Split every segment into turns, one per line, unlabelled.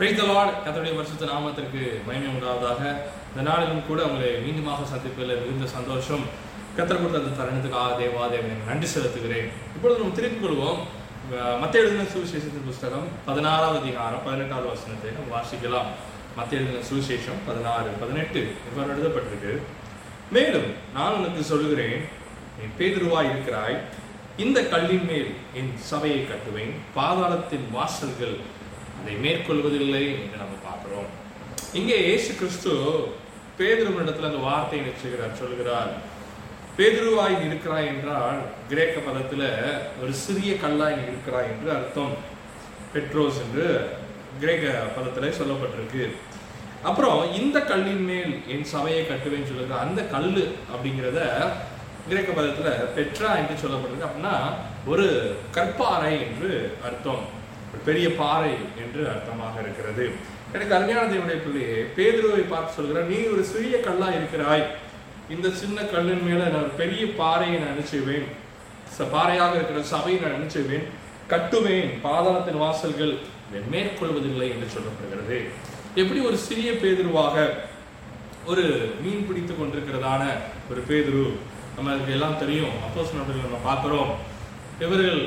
பிரைத்தலாட் கத்தருடைய வருஷத்து நாமத்திற்கு மயமே உண்டாவதாக இந்த நாளிலும் கூட உங்களை மீண்டுமாக சந்திப்பதில் மிகுந்த சந்தோஷம் கத்தர் கொடுத்த அந்த தருணத்துக்காக தேவா நன்றி செலுத்துகிறேன் இப்பொழுது நம்ம திருப்பிக் கொள்வோம் மத்த எழுதின சுவிசேஷத்தின் புஸ்தகம் பதினாறாவது அதிகாரம் பதினெட்டாவது வசனத்தை நம்ம வாசிக்கலாம் மத்திய எழுதின சுவிசேஷம் பதினாறு பதினெட்டு இவ்வாறு எழுதப்பட்டிருக்கு மேலும் நான் உனக்கு சொல்கிறேன் என் பேதுருவா இருக்கிறாய் இந்த கல்லின் மேல் என் சபையை கட்டுவேன் பாதாளத்தின் வாசல்கள் அதை மேற்கொள்வதில்லை என்று நம்ம பார்க்கிறோம் இங்கே இயேசு கிறிஸ்து பேதுருவனிடத்தில் அந்த வார்த்தையை நிச்சயிக்கிறார் சொல்கிறார் பேதுருவாய் இருக்கிறாய் என்றால் கிரேக்க பதத்தில் ஒரு சிறிய கல்லாய் இருக்கிறாய் என்று அர்த்தம் பெட்ரோஸ் என்று கிரேக்க பதத்தில் சொல்லப்பட்டிருக்கு அப்புறம் இந்த கல்லின் மேல் என் சபையை கட்டுவேன்னு சொல்லுற அந்த கல் அப்படிங்கிறத கிரேக்க பதத்தில் பெட்ரா என்று சொல்லப்பட்டிருக்கு அப்படின்னா ஒரு கற்பாறை என்று அர்த்தம் பெரிய பாறை என்று அர்த்தமாக இருக்கிறது எனக்கு அருமையான தேவனுடைய பிள்ளையே பேதுருவை பார்த்து சொல்கிறார் நீ ஒரு சிறிய கல்லா இருக்கிறாய் இந்த சின்ன கல்லின் மேல நான் பெரிய பாறையை நான் நினைச்சுவேன் பாறையாக இருக்கிற சபையை நான் நினைச்சுவேன் கட்டுவேன் பாதாளத்தின் வாசல்கள் மேற்கொள்வதில்லை என்று சொல்லப்படுகிறது எப்படி ஒரு சிறிய பேதுருவாக ஒரு மீன் பிடித்து கொண்டிருக்கிறதான ஒரு பேதுரு நம்மளுக்கு எல்லாம் தெரியும் அப்போ நம்ம பார்க்குறோம் இவர்கள்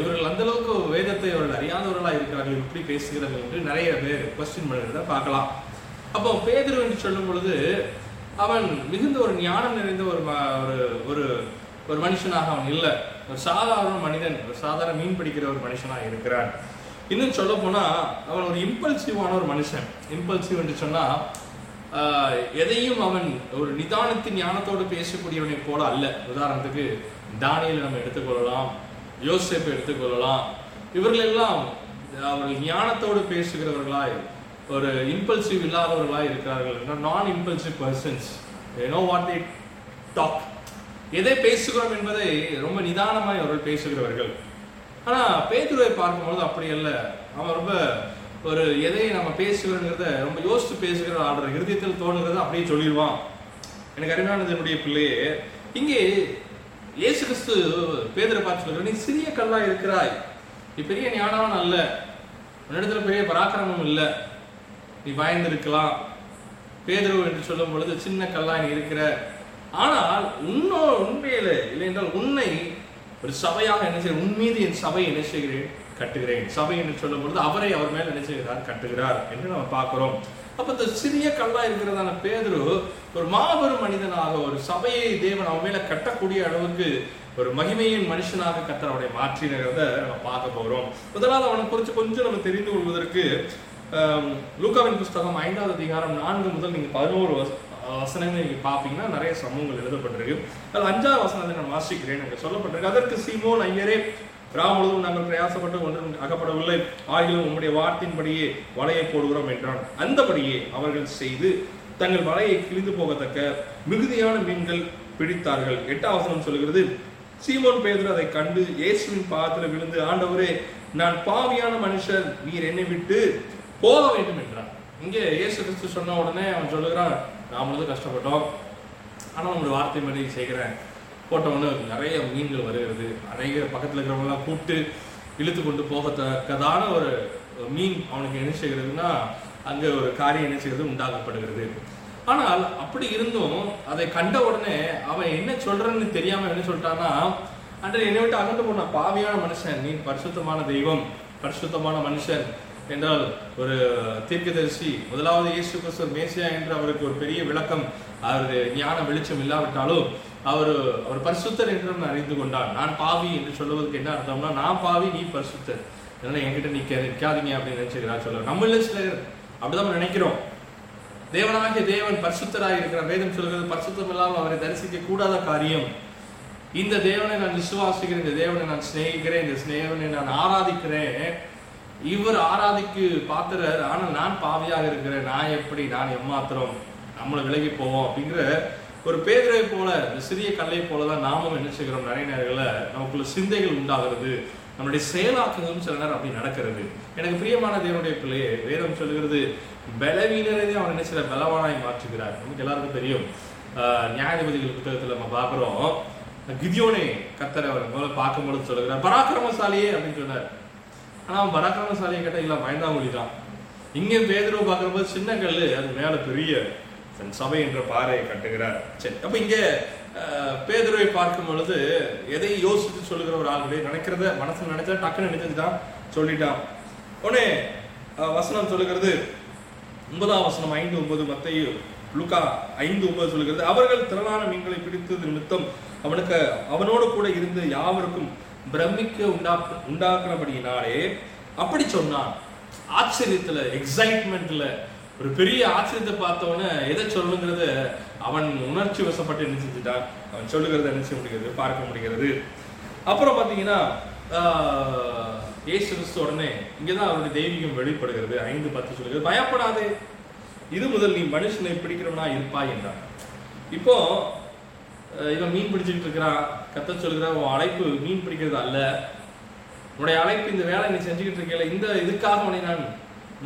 இவர்கள் எப்படி பேசுகிறது என்று நிறைய பேர் கொஸ்டின் பண்ணுறத பார்க்கலாம் அப்போ பேதர் என்று சொல்லும் பொழுது அவன் மிகுந்த ஒரு ஞானம் நிறைந்த ஒரு ஒரு ஒரு மனுஷனாக அவன் இல்லை ஒரு சாதாரண மனிதன் ஒரு சாதாரண மீன் பிடிக்கிற ஒரு மனுஷனாக இருக்கிறான் இன்னும் சொல்ல போனால் அவன் ஒரு இம்பல்சிவான ஒரு மனுஷன் இம்பல்சிவ் என்று சொன்னால் எதையும் அவன் ஒரு நிதானத்தின் ஞானத்தோடு பேசக்கூடியவனை போல அல்ல உதாரணத்துக்கு தானியில் நம்ம எடுத்துக்கொள்ளலாம் யோசிப்பை எடுத்துக்கொள்ளலாம் இவர்களெல்லாம் அவர்கள் ஞானத்தோடு பேசுகிறவர்களாய் ஒரு இம்பல்சிவ் இல்லாதவர்களாய் இருக்கிறார்கள் நான் impulsive persons know what they talk எதை பேசுகிறோம் என்பதை ரொம்ப நிதானமாய் அவர்கள் பேசுகிறவர்கள் ஆனால் பேதுருவை பார்க்கும்பொழுது அப்படி அல்ல அவன் ரொம்ப ஒரு எதை நம்ம பேசுகிறோங்கிறத ரொம்ப யோசித்து பேசுகிற ஆடுற ஹிருதயத்தில் தோணுகிறத அப்படியே சொல்லிடுவான் எனக்கு அருமையானது என்னுடைய பிள்ளையே இங்கே இயேசு கிறிஸ்து பேதரை பார்த்து சொல்கிறேன் நீ சிறிய கல்லாக இருக்கிறாய் நீ பெரிய ஞானம் அல்ல உன்னிடத்துல பெரிய பராக்கிரமம் இல்லை நீ பயந்திருக்கலாம் பேதரவு என்று சொல்லும் பொழுது சின்ன கல்லாய் நீ இருக்கிற ஆனால் உன்னோ உண்மையில இல்லை என்றால் உன்னை ஒரு சபையாக என்ன செய்ய உன் மீது என் சபை என்ன செய்கிறேன் கட்டுகிறேன் சபை என்று சொல்லும் பொழுது அவரை அவர் மேல் என்ன செய்கிறார் கட்டுகிறார் என்று நம்ம பார்க்கிறோம் அப்ப இந்த சிறிய கல்லா இருக்கிறதான பேதரு ஒரு மாபெரும் மனிதனாக ஒரு சபையை தேவன் அவன் மேல கட்டக்கூடிய அளவுக்கு ஒரு மகிமையின் மனுஷனாக கத்தர் அவனை மாற்றினத நம்ம பார்க்க போகிறோம் முதலாவது அவனை குறித்து கொஞ்சம் நம்ம தெரிந்து கொள்வதற்கு லூகாவின் புஸ்தகம் ஐந்தாவது அதிகாரம் நான்கு முதல் நீங்கள் பதினோரு வசனங்கள் நீங்கள் பாப்பீங்கன்னா நிறைய சமூகங்கள் எழுதப்பட்டிருக்கு அதில் அஞ்சாவது வசனத்தை நான் வாசிக்கிறேன் எனக்கு சொல்லப்பட்டிருக்கு அதற்கு சீமோன் ஐயரே பிராமுழுதும் நாங்கள் பிரயாசப்பட்டு ஒன்றும் அகப்படவில்லை ஆகிலும் உங்களுடைய வார்த்தையின்படியே வலையை போடுகிறோம் என்றான் அந்தபடியே அவர்கள் செய்து தங்கள் வலையை கிழிந்து போகத்தக்க மிகுதியான மீன்கள் பிடித்தார்கள் எட்டாவசனம் சொல்கிறது சீமோன் பேதர் அதை கண்டு இயேசுவின் பாகத்தில் விழுந்து ஆண்டவரே நான் பாவியான மனுஷன் நீர் என்னை விட்டு போக வேண்டும் என்றான் இங்கே இயேசு கிறிஸ்து சொன்ன உடனே அவன் சொல்லுகிறான் நாமளும் கஷ்டப்பட்டோம் ஆனால் உங்களுடைய வார்த்தை மாதிரி செய்கிறேன் போட்டவொன்னே நிறைய மீன்கள் வருகிறது நிறைய பக்கத்தில் இருக்கிறவங்களாம் கூப்பிட்டு இழுத்து கொண்டு போகத்தக்கதான ஒரு மீன் அவனுக்கு என்ன செய்கிறதுனா அங்கே ஒரு காரியம் என்ன செய்கிறது உண்டாக்கப்படுகிறது ஆனால் அப்படி இருந்தும் அதை கண்ட உடனே அவன் என்ன சொல்றன்னு தெரியாம என்ன சொல்லிட்டான்னா அன்று என்னை விட்டு அகண்டு போன பாவியான மனுஷன் நீ பரிசுத்தமான தெய்வம் பரிசுத்தமான மனுஷன் என்றால் ஒரு தீர்க்கதரிசி முதலாவது இயேசு கிறிஸ்துவர் மேசியா என்று அவருக்கு ஒரு பெரிய விளக்கம் அவரது ஞான வெளிச்சம் இல்லாவிட்டாலும் அவர் அவர் பரிசுத்தர் என்று நான் அறிந்து கொண்டான் நான் பாவி என்று சொல்லுவதற்கு என்ன அர்த்தம்னா நான் பாவி நீ பரிசுத்தர் அதனால என்கிட்ட நிக்க நிற்காதீங்க அப்படின்னு நினைச்சுக்கிறார் சொல்ல நம்மள சிலர் அப்படிதான் நினைக்கிறோம் தேவனாகிய தேவன் பரிசுத்தராக இருக்கிற வேதம் சொல்கிறது பரிசுத்தம் இல்லாமல் அவரை தரிசிக்க கூடாத காரியம் இந்த தேவனை நான் விசுவாசிக்கிறேன் இந்த தேவனை நான் சிநேகிக்கிறேன் இந்த சிநேகனை நான் ஆராதிக்கிறேன் இவர் ஆராதிக்கு பாத்திரர் ஆனால் நான் பாவியாக இருக்கிறேன் நான் எப்படி நான் எம்மாத்திரம் நம்மளை விலகி போவோம் அப்படிங்கிற ஒரு பேதரை போல இந்த சிறிய கல்லை போல தான் நாமும் என்ன செய்கிறோம் நிறைய நேரங்களில் நமக்குள்ள சிந்தைகள் உண்டாகிறது நம்முடைய செயலாக்கங்களும் சில நேரம் அப்படி நடக்கிறது எனக்கு பிரியமான தேவனுடைய பிள்ளையே வேதம் சொல்லுகிறது பலவீனரை அவன் என்ன சில பலவானாய் மாற்றுகிறார் நமக்கு எல்லாருக்கும் தெரியும் நியாயாதிபதிகள் புத்தகத்தில் நம்ம பார்க்குறோம் கிதியோனே கத்தர் அவர் முதல்ல பார்க்கும்பொழுது சொல்லுகிறார் பராக்கிரமசாலியே அப்படின்னு சொன்னார் ஆனால் அவன் பராக்கிரமசாலியை கேட்டால் இல்லை பயந்தாமொழி தான் இங்கே பேதரோ போது சின்ன கல் அது மேலே பெரிய தன் சபை என்ற பாறையை கட்டுகிறார் சரி அப்போ இங்கே பேதுரை பார்க்கும் பொழுது எதை யோசித்து சொல்லுகிற ஒரு ஆளுடைய நினைக்கிறத மனசில் நினைச்சா டக்குன்னு நினைச்சதுதான் சொல்லிட்டான் உடனே வசனம் சொல்லுகிறது ஒன்பதாம் வசனம் ஐந்து ஒன்பது மத்தையும் லுக்கா ஐந்து ஒன்பது சொல்லுகிறது அவர்கள் திரளான மீன்களை பிடித்தது நிமித்தம் அவனுக்கு அவனோடு கூட இருந்து யாவருக்கும் பிரமிக்க உண்டா உண்டாக்குறபடியினாலே அப்படி சொன்னான் ஆச்சரியத்தில் எக்ஸைட்மெண்ட்டில் ஒரு பெரிய ஆச்சரியத்தை பார்த்தவொன்னே எதை சொல்லுங்கிறத அவன் உணர்ச்சி வசப்பட்டு என்ன செஞ்சுட்டான் அவன் சொல்லுகிறத நினைச்சு முடிகிறது பார்க்க முடிகிறது அப்புறம் பார்த்தீங்கன்னா ஏசு கிறிஸ்து உடனே இங்கே தான் அவருடைய தெய்வீகம் வெளிப்படுகிறது ஐந்து பத்து சொல்லுகிறது பயப்படாது இது முதல் நீ மனுஷனை பிடிக்கிறவனா இருப்பா என்றான் இப்போ இவன் மீன் பிடிச்சிட்டு இருக்கிறான் கத்த சொல்கிற உன் அழைப்பு மீன் பிடிக்கிறது அல்ல உன்னுடைய அழைப்பு இந்த வேலை நீ செஞ்சுக்கிட்டு இருக்கல இந்த இதுக்காக உன்னை நான்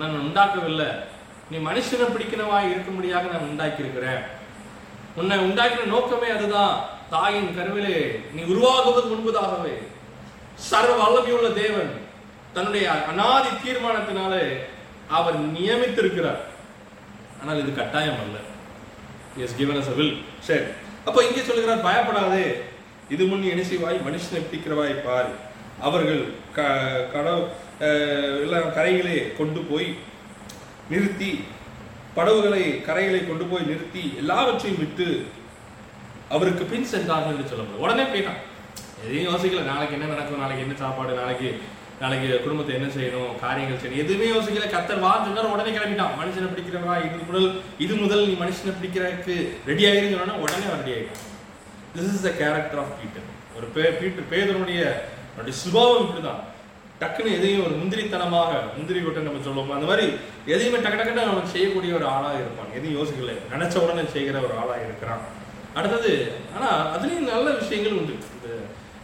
நான் உண்டாக்கவில்லை நீ மனுஷனை இருக்க இருக்கும்படியாக நான் உண்டாக்கியிருக்கிறேன் உன்னை உண்டாக்கிற நோக்கமே அதுதான் தாயின் கருவிலே நீ உருவாகுவது முன்புதாகவே சர்வ வல்லமையுள்ள தேவன் தன்னுடைய அனாதி தீர்மானத்தினாலே அவர் நியமித்திருக்கிறார் ஆனால் இது கட்டாயம் அல்ல எஸ் கிவன் சரி அப்போ இங்கே சொல்லுகிறார் பயப்படாதே இது முன் என்ன செய்வாய் மனுஷனை பிடிக்கிறவாய் பார் அவர்கள் க கடவு எல்லாம் கரைகளே கொண்டு போய் நிறுத்தி படவுகளை கரைகளை கொண்டு போய் நிறுத்தி எல்லாவற்றையும் விட்டு அவருக்கு பின் சென்றார்கள் என்று சொல்ல முடியும் உடனே போயிட்டான் எதையும் யோசிக்கல நாளைக்கு என்ன நடக்கும் நாளைக்கு என்ன சாப்பாடு நாளைக்கு நாளைக்கு குடும்பத்தை என்ன செய்யணும் காரியங்கள் செய்யணும் எதுவுமே யோசிக்கல கத்தர் வாழ்ந்துருந்தார் உடனே கிளம்பிட்டான் மனுஷனை பிடிக்கிறவா இது முதல் இது முதல் நீ மனுஷனை பிடிக்கிறதுக்கு ரெடி ஆயிருந்தா உடனே அவன் ரெடி ஆகிட்டான் this is the character of Peter ஒரு பே பீட்டர் பேதனுடைய சுபாவம் இப்படிதான் டக்குன்னு எதையும் ஒரு முந்திரித்தனமாக முந்திரி கொட்டை நம்ம சொல்லுவோம் அந்த மாதிரி எதையுமே டக்கு டக்குன்னு அவன் செய்யக்கூடிய ஒரு ஆளாக இருப்பான் எதையும் யோசிக்கல நினைச்ச உடனே செய்கிற ஒரு ஆளாக இருக்கிறான் அடுத்தது ஆனால் அதுலேயும் நல்ல விஷயங்கள் உண்டு இந்த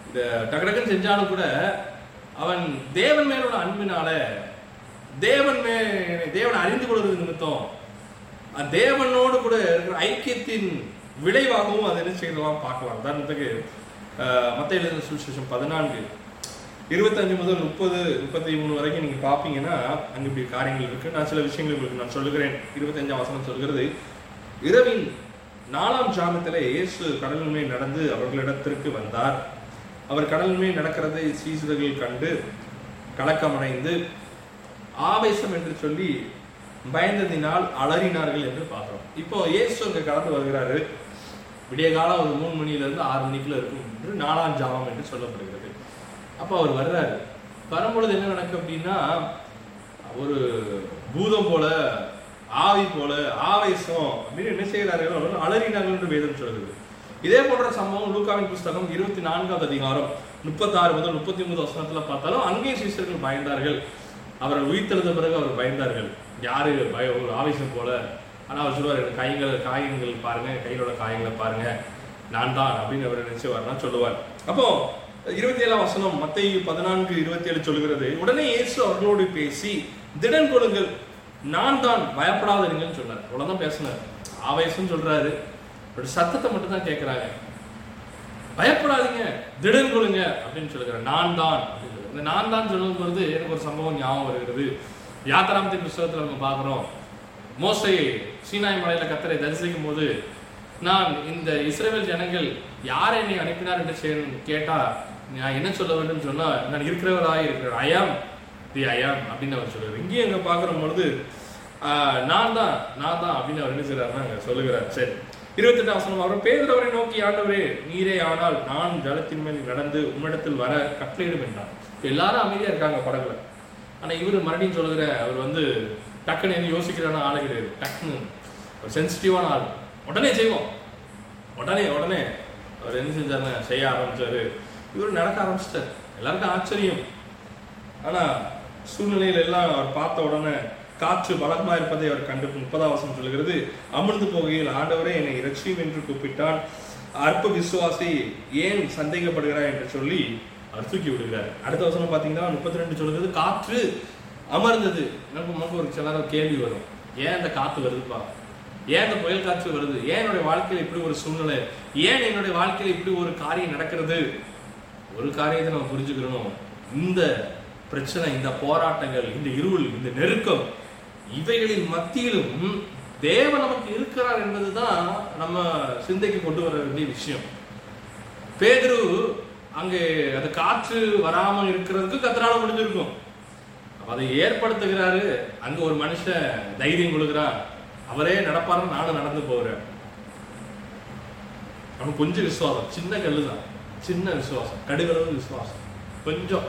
இந்த டக்கு டக்குன்னு செஞ்சாலும் கூட அவன் தேவன் மேலோட அன்பினால தேவன் மே தேவனை அறிந்து கொள்வது நிமித்தம் தேவனோடு கூட இருக்கிற ஐக்கியத்தின் விளைவாகவும் அதை என்ன செய்யலாம் பார்க்கலாம் உதாரணத்துக்கு மத்த எழுதின சுவிசேஷம் பதினான்கு இருபத்தஞ்சு முதல் முப்பது முப்பத்தி மூணு வரைக்கும் நீங்கள் பார்ப்பீங்கன்னா அங்க இப்படி காரியங்கள் இருக்குது நான் சில விஷயங்கள் உங்களுக்கு நான் சொல்கிறேன் இருபத்தஞ்சாம் வசனம் சொல்கிறது இரவின் நாலாம் ஜாமத்தில் இயேசு கடலின் நடந்து அவர்களிடத்திற்கு வந்தார் அவர் கடலுமே நடக்கிறதை சீசுதர்கள் கண்டு கலக்கமடைந்து ஆவேசம் என்று சொல்லி பயந்ததினால் அலறினார்கள் என்று பார்க்குறோம் இப்போ இயேசு அங்கே கடந்து வருகிறாரு விடிய காலம் ஒரு மூணு மணியிலிருந்து ஆறு மணிக்குள்ள இருக்கும் என்று நாலாம் ஜாமம் என்று சொல்லப்படுகிறது அப்போ அவர் வர்றாரு வரும்பொழுது என்ன நடக்கும் அப்படின்னா ஒரு பூதம் போல ஆவி போல ஆவேசம் அப்படின்னு என்ன செய்கிறார்கள் அலறினார்கள் என்று வேதம் சொல்கிறது இதே போன்ற சம்பவம் லூக்காவின் புஸ்தகம் இருபத்தி நான்காவது அதிகாரம் முப்பத்தாறு முதல் முப்பத்தி ஒன்பது வசனத்துல பார்த்தாலும் அங்கே சீசர்கள் பயந்தார்கள் அவரை உயிர்த்தெழுத பிறகு அவர் பயந்தார்கள் யாரு பய ஒரு ஆவேசம் போல ஆனால் அவர் சொல்லுவார் கைகள் காயங்கள் பாருங்க கையிலோட காயங்களை பாருங்க நான் தான் அப்படின்னு அவர் நினைச்சு வரலாம் சொல்லுவார் அப்போ இருபத்தி ஏழாம் வசனம் மத்திய பதினான்கு இருபத்தி ஏழு சொல்கிறது உடனே இயேசு அவர்களோடு பேசி திடன் கொடுங்கள் நான் தான் பயப்படாதிருங்கன்னு சொல்றாரு அவ்வளோதான் பேசினார் ஆவேசம் சொல்றாரு ஒரு சத்தத்தை மட்டும் தான் கேட்குறாங்க பயப்படாதீங்க திடன் கொடுங்க அப்படின்னு சொல்லுகிறேன் நான் தான் இந்த நான் தான் பொழுது எனக்கு ஒரு சம்பவம் ஞாபகம் வருகிறது யாத்திராமத்தின் புத்தகத்தில் நம்ம பார்க்குறோம் மோசை சீனாய் மலையில் கத்தரை தரிசிக்கும் போது நான் இந்த இஸ்ரேல் ஜனங்கள் யாரை என்னை அனுப்பினார் என்று கேட்டால் நான் என்ன சொல்ல வேண்டும் சொன்னால் நான் இருக்கிறவராக இருக்கிறேன் ஐயாம் தி அயாம் அப்படின்னு அவர் சொல்கிறார் இங்கேயும் அங்கே பார்க்குற பொழுது நான் தான் நான் தான் அப்படின்னு அவர் என்ன செய்கிறாருன்னா அங்கே சொல்லுகிறார் சரி இருபத்தெட்டாம் அவசரம் அவர் பேசுகிறவரை நோக்கி ஆண்டவரே நீரே ஆனால் நான் ஜலத்தின் மேல் நடந்து உம்மிடத்தில் வர கட்டளையிடும் என்றான் எல்லாரும் அமைதியாக இருக்காங்க படகுல ஆனால் இவர் மறுபடியும் சொல்லுகிற அவர் வந்து டக்குன்னு என்ன யோசிக்கிறான ஆளு கிடையாது டக்குன்னு ஒரு சென்சிட்டிவான ஆள் உடனே செய்வோம் உடனே உடனே அவர் என்ன செஞ்சாருன்னு செய்ய ஆரம்பிச்சாரு இவர் நடக்க ஆரம்பிச்சிட்டார் எல்லாருக்கும் ஆச்சரியம் ஆனால் சூழ்நிலையில எல்லாம் அவர் பார்த்த உடனே காற்று பலமா இருப்பதை அவர் கண்டு முப்பதாவசம் சொல்லுகிறது அமர்ந்து போகையில் ஆண்டவரே என்னை இரட்சியும் என்று கூப்பிட்டான் அற்ப விசுவாசி ஏன் சந்தேகப்படுகிறார் என்று சொல்லி அவர் தூக்கி விடுகிறார் அடுத்த வசனம் பார்த்தீங்கன்னா முப்பத்தி ரெண்டு சொல்லுறது காற்று அமர்ந்தது நமக்கு முன்பு ஒரு சிலர கேள்வி வரும் ஏன் அந்த காற்று வருதுப்பா ஏன் அந்த புயல் காற்று வருது ஏன் என்னுடைய வாழ்க்கையில் இப்படி ஒரு சூழ்நிலை ஏன் என்னுடைய வாழ்க்கையில் இப்படி ஒரு காரியம் நடக்கிறது ஒரு காரியத்தை நம்ம புரிஞ்சுக்கணும் இந்த பிரச்சனை இந்த போராட்டங்கள் இந்த இருள் இந்த நெருக்கம் இவைகளின் மத்தியிலும் தேவன் நமக்கு இருக்கிறார் என்பதுதான் நம்ம சிந்தைக்கு கொண்டு வர வேண்டிய விஷயம் பேதரு அங்கே அந்த காற்று வராமல் இருக்கிறதுக்கு கத்தரால முடிஞ்சிருக்கும் அதை ஏற்படுத்துகிறாரு அங்க ஒரு மனுஷன் தைரியம் கொடுக்குறான் அவரே நடப்பாருன்னு நானும் நடந்து போகிறேன் அவன் கொஞ்சம் விசுவாசம் சின்ன கல்லு தான் சின்ன விசுவாசம் கடுகளவு விசுவாசம் கொஞ்சம்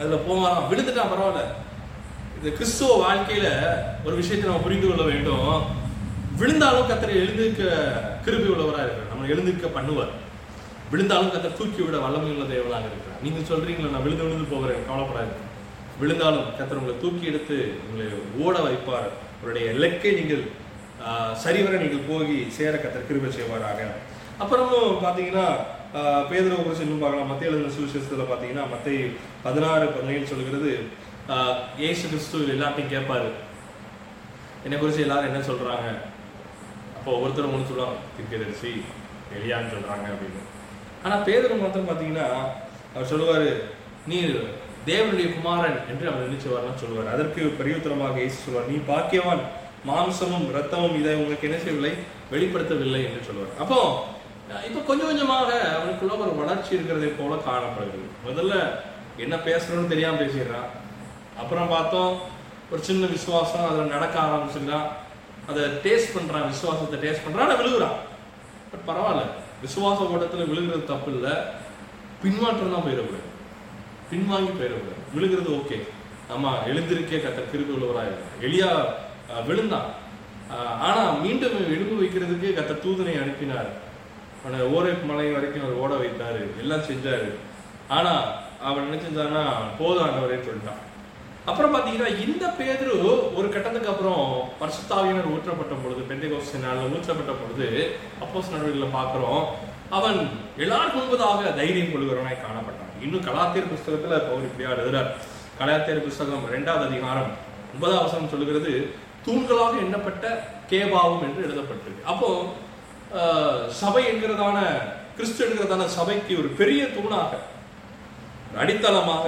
அதில் போகலாம் விழுந்துட்டா பரவாயில்ல இந்த கிறிஸ்துவ வாழ்க்கையில ஒரு விஷயத்தை நம்ம புரிந்து கொள்ள வேண்டும் விழுந்தாலும் கத்தரை எழுந்திருக்க கிருபி உள்ளவராக இருக்கிறார் நம்ம எழுந்திருக்க பண்ணுவார் விழுந்தாலும் கத்தரை தூக்கி விட வல்லமை உள்ள தேவனாக இருக்கிறார் நீங்க சொல்றீங்களா நான் விழுந்து விழுந்து போகிறேன் கவலைப்படாது விழுந்தாலும் கத்தர் உங்களை தூக்கி எடுத்து உங்களை ஓட வைப்பார் உங்களுடைய இலக்கை நீங்கள் சரிவர நீங்கள் போகி சேர கத்தர் கிருபை செய்வாராக அப்புறமும் பார்த்தீங்கன்னா பேதனை குறித்து இன்னும் பார்க்கலாம் மத்திய எழுதின சுவிசேஷத்தில் பார்த்தீங்கன்னா மத்திய பதினாறு பதினேழு சொல்கிறது ஏசு கிறிஸ்து எல்லாத்தையும் கேட்பாரு என்னை குறித்து எல்லாரும் என்ன சொல்கிறாங்க அப்போ ஒவ்வொருத்தரும் ஒன்று சொல்லுவாங்க திருக்கதரிசி எளியான்னு சொல்கிறாங்க அப்படின்னு ஆனால் பேதர் மாத்திரம் பார்த்தீங்கன்னா அவர் சொல்லுவார் நீ தேவனுடைய குமாரன் என்று அவர் நினைச்சவார்லாம் சொல்லுவார் அதற்கு உத்தரமாக ஏசு சொல்வார் நீ பாக்கியவான் மாம்சமும் ரத்தமும் இதை உங்களுக்கு என்ன செய்யவில்லை வெளிப்படுத்தவில்லை என்று சொல்லுவார் அப்போ இப்போ கொஞ்சம் கொஞ்சமாக அவனுக்குள்ள ஒரு வளர்ச்சி இருக்கிறதை போல காணப்படுது முதல்ல என்ன பேசணும்னு தெரியாமல் பேசிடுறான் அப்புறம் பார்த்தோம் ஒரு சின்ன விசுவாசம் அதில் நடக்க ஆரம்பிச்சிருந்தான் அதை டேஸ்ட் பண்ணுறான் விசுவாசத்தை டேஸ்ட் பண்ணுறான் அதை விழுகுறான் பட் பரவாயில்ல விசுவாச ஓட்டத்தில் விழுகிறது தப்பு இல்லை பின்மாற்றம் தான் போயிடக்கூடாது பின்வாங்கி போயிடக்கூடாது விழுகிறது ஓகே ஆமாம் எழுந்திருக்கே கத்த திருப்பி உள்ளவராக எளியா விழுந்தான் ஆனால் மீண்டும் எழுந்து வைக்கிறதுக்கு கத்த தூதனை அனுப்பினார் அவனை ஓரே மலை வரைக்கும் அவர் ஓட வைத்தாரு எல்லாம் செஞ்சாரு ஆனா அவன் நினைச்சிருந்தானா போதும் ஆண்டவரே சொல்லிட்டான் அப்புறம் பாத்தீங்கன்னா இந்த பேதரு ஒரு கட்டத்துக்கு அப்புறம் பரிசுத்தாவியினர் ஊற்றப்பட்ட பொழுது கோஷ நாளில் ஊற்றப்பட்ட பொழுது அப்போஸ் நடுவில் பார்க்குறோம் அவன் எல்லாருக்கும் முன்பதாக தைரியம் கொள்கிறவனாய் காணப்பட்டான் இன்னும் கலாத்தியர் புஸ்தகத்துல பவர் இப்படியா எழுதுறார் கலாத்தியர் புஸ்தகம் ரெண்டாவது அதிகாரம் ஒன்பதாம் சொல்லுகிறது தூண்களாக எண்ணப்பட்ட கேபாவும் என்று எழுதப்பட்டிருக்கு அப்போ சபை என்கிறதான கிறிஸ்து என்கிறதான சபைக்கு ஒரு பெரிய தூணாக அடித்தளமாக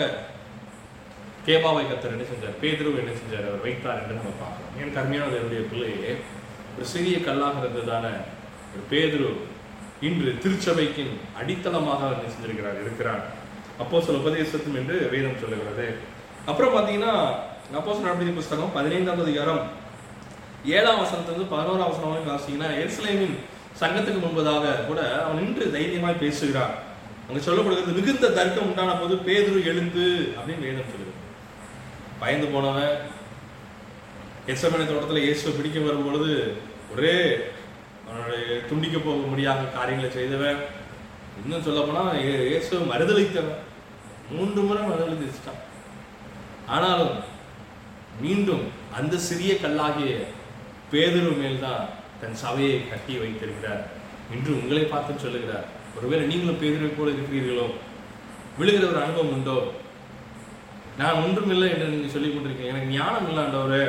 கேபாவை கத்தர் என்ன செஞ்சார் பேதரும் என்ன செஞ்சார் அவர் வைத்தார் என்று நம்ம பார்க்கலாம் ஏன் கருமையான என்னுடைய பிள்ளையே ஒரு சிறிய கல்லாக இருந்ததான ஒரு பேதுரு இன்று திருச்சபைக்கின் அடித்தளமாக என்ன செஞ்சிருக்கிறார் இருக்கிறார் அப்போ சில உபதேசத்தும் என்று வேதம் சொல்லுகிறது அப்புறம் பார்த்தீங்கன்னா அப்போ சில நடவடிக்கை புஸ்தகம் பதினைந்தாம் அதிகாரம் ஏழாம் வசனத்துலேருந்து பதினோராம் வசனம் வரைக்கும் எருசலேமின் சங்கத்துக்கு முன்பதாக கூட அவன் நின்று தைரியமாய் பேசுகிறான் அங்க சொல்லப்படுகிறது மிகுந்த தர்க்கம் உண்டான போது பேதுரு எழுந்து அப்படின்னு வேதம் சொல்லுது பயந்து போனவன் எசமனை தோட்டத்தில் இயேசுவை பிடிக்க வரும்பொழுது ஒரே அவனுடைய துண்டிக்க போக முடியாத காரியங்களை செய்தவன் இன்னும் சொல்ல போனா இயேசு மறுதளித்தவன் மூன்று முறை மறுதளித்துட்டான் ஆனாலும் மீண்டும் அந்த சிறிய கல்லாகிய பேதுரு மேல்தான் தன் சபையை கட்டி வைத்திருக்கிறார் இன்று உங்களை பார்த்து சொல்லுகிறார் ஒருவேளை நீங்களும் பேதரை போல இருக்கிறீர்களோ விழுகிற ஒரு அனுபவம் உண்டோ நான் ஒன்றும் இல்லை என்று நீங்கள் சொல்லிக் கொண்டிருக்கீங்க எனக்கு ஞானம் இல்லை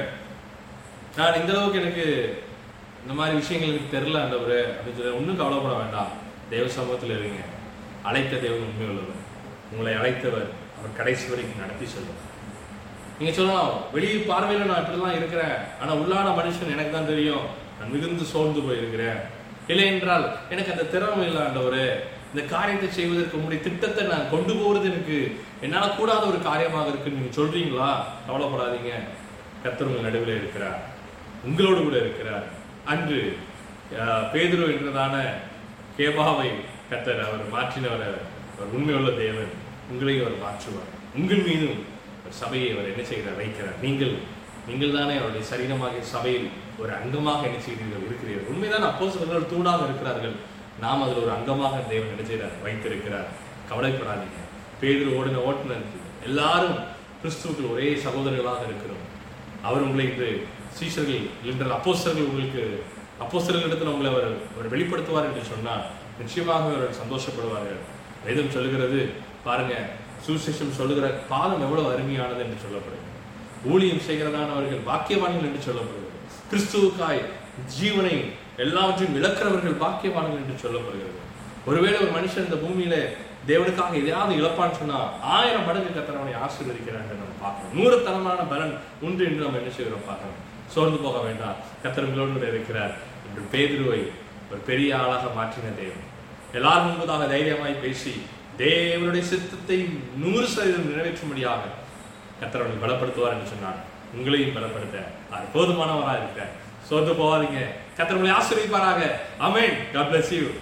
நான் இந்த அளவுக்கு எனக்கு இந்த மாதிரி விஷயங்கள் எனக்கு தெரில ஆண்டவர் அப்படின்னு சொல்லி ஒன்றும் கவலைப்பட வேண்டாம் தெய்வ சமூகத்தில் இருங்க அழைத்த தெய்வம் உண்மை உள்ளவர் உங்களை அழைத்தவர் அவர் கடைசி வரைக்கும் நடத்தி சொல்லுவார் நீங்கள் சொல்லலாம் வெளியே பார்வையில் நான் இப்படிலாம் இருக்கிறேன் ஆனால் உள்ளான மனுஷன் எனக்கு தான் தெரியும் நான் மிகுந்து சோர்ந்து போயிருக்கிறேன் இல்லை என்றால் எனக்கு அந்த திறமை இல்லாண்டவரே இந்த காரியத்தை செய்வதற்கு முடிய திட்டத்தை நான் கொண்டு போகிறது எனக்கு என்னால் கூடாத ஒரு காரியமாக இருக்குன்னு நீங்கள் சொல்கிறீங்களா கவலைப்படாதீங்க கத்தர் நடுவில் இருக்கிறார் உங்களோடு கூட இருக்கிறார் அன்று பேதுரு என்றதான கேபாவை கத்தர் அவர் மாற்றினவர் அவர் உண்மையுள்ள தேவன் உங்களையும் அவர் மாற்றுவார் உங்கள் மீதும் சபையை அவர் என்ன செய்கிறார் வைக்கிறார் நீங்கள் நீங்கள் தானே அவருடைய சரீரமாக சபையில் ஒரு அங்கமாக என்ன செய்கிறீர்கள் இருக்கிறீர்கள் உண்மைதான் அப்போ சிலர்கள் தூணாக இருக்கிறார்கள் நாம் அதில் ஒரு அங்கமாக தேவன் என்ன செய்கிறார் வைத்திருக்கிறார் கவலைப்படாதீங்க பேதில் ஓடின ஓட்டுநர் எல்லாரும் கிறிஸ்துவுக்கு ஒரே சகோதரர்களாக இருக்கிறோம் அவர் உங்களை இன்று சீசர்கள் இல்லைன்றால் அப்போஸ்தர்கள் உங்களுக்கு அப்போஸ்தர்களிடத்தில் உங்களை அவர் அவர் வெளிப்படுத்துவார் என்று சொன்னால் நிச்சயமாக அவர்கள் சந்தோஷப்படுவார்கள் வேதம் சொல்லுகிறது பாருங்க சுசேஷம் சொல்லுகிற பாலம் எவ்வளவு அருமையானது என்று சொல்லப்படுது ஊழியம் செய்கிறதானவர்கள் பாக்கியவான்கள் என்று சொல்லப்படுது கிறிஸ்துவுக்காய் ஜீவனை எல்லாவற்றையும் இழக்கிறவர்கள் பாக்கியவான்கள் என்று சொல்லப்படுகிறது ஒருவேளை ஒரு மனுஷன் இந்த பூமியில தேவனுக்காக எதையாவது இழப்பான்னு சொன்னா ஆயிரம் மடங்கு கத்தனவனை என்று நம்ம பார்க்கணும் நூறு தரமான பலன் உண்டு என்று நம்ம என்ன செய்கிறோம் பார்க்கணும் சோர்ந்து போக வேண்டாம் கத்தனங்களோடு இருக்கிறார் என்று பேதுருவை ஒரு பெரிய ஆளாக மாற்றின தேவன் எல்லாரும் முன்பதாக தைரியமாய் பேசி தேவனுடைய சித்தத்தை நூறு சதவீதம் நிறைவேற்றும்படியாக கத்தரவனை பலப்படுத்துவார் என்று சொன்னான் உங்களையும் பலப்படுத்த அது போதுமானவராக இருக்க சோர்ந்து போவாதீங்க கத்திரங்களை ஆசிரியப்பாராக அமேன் காட் யூ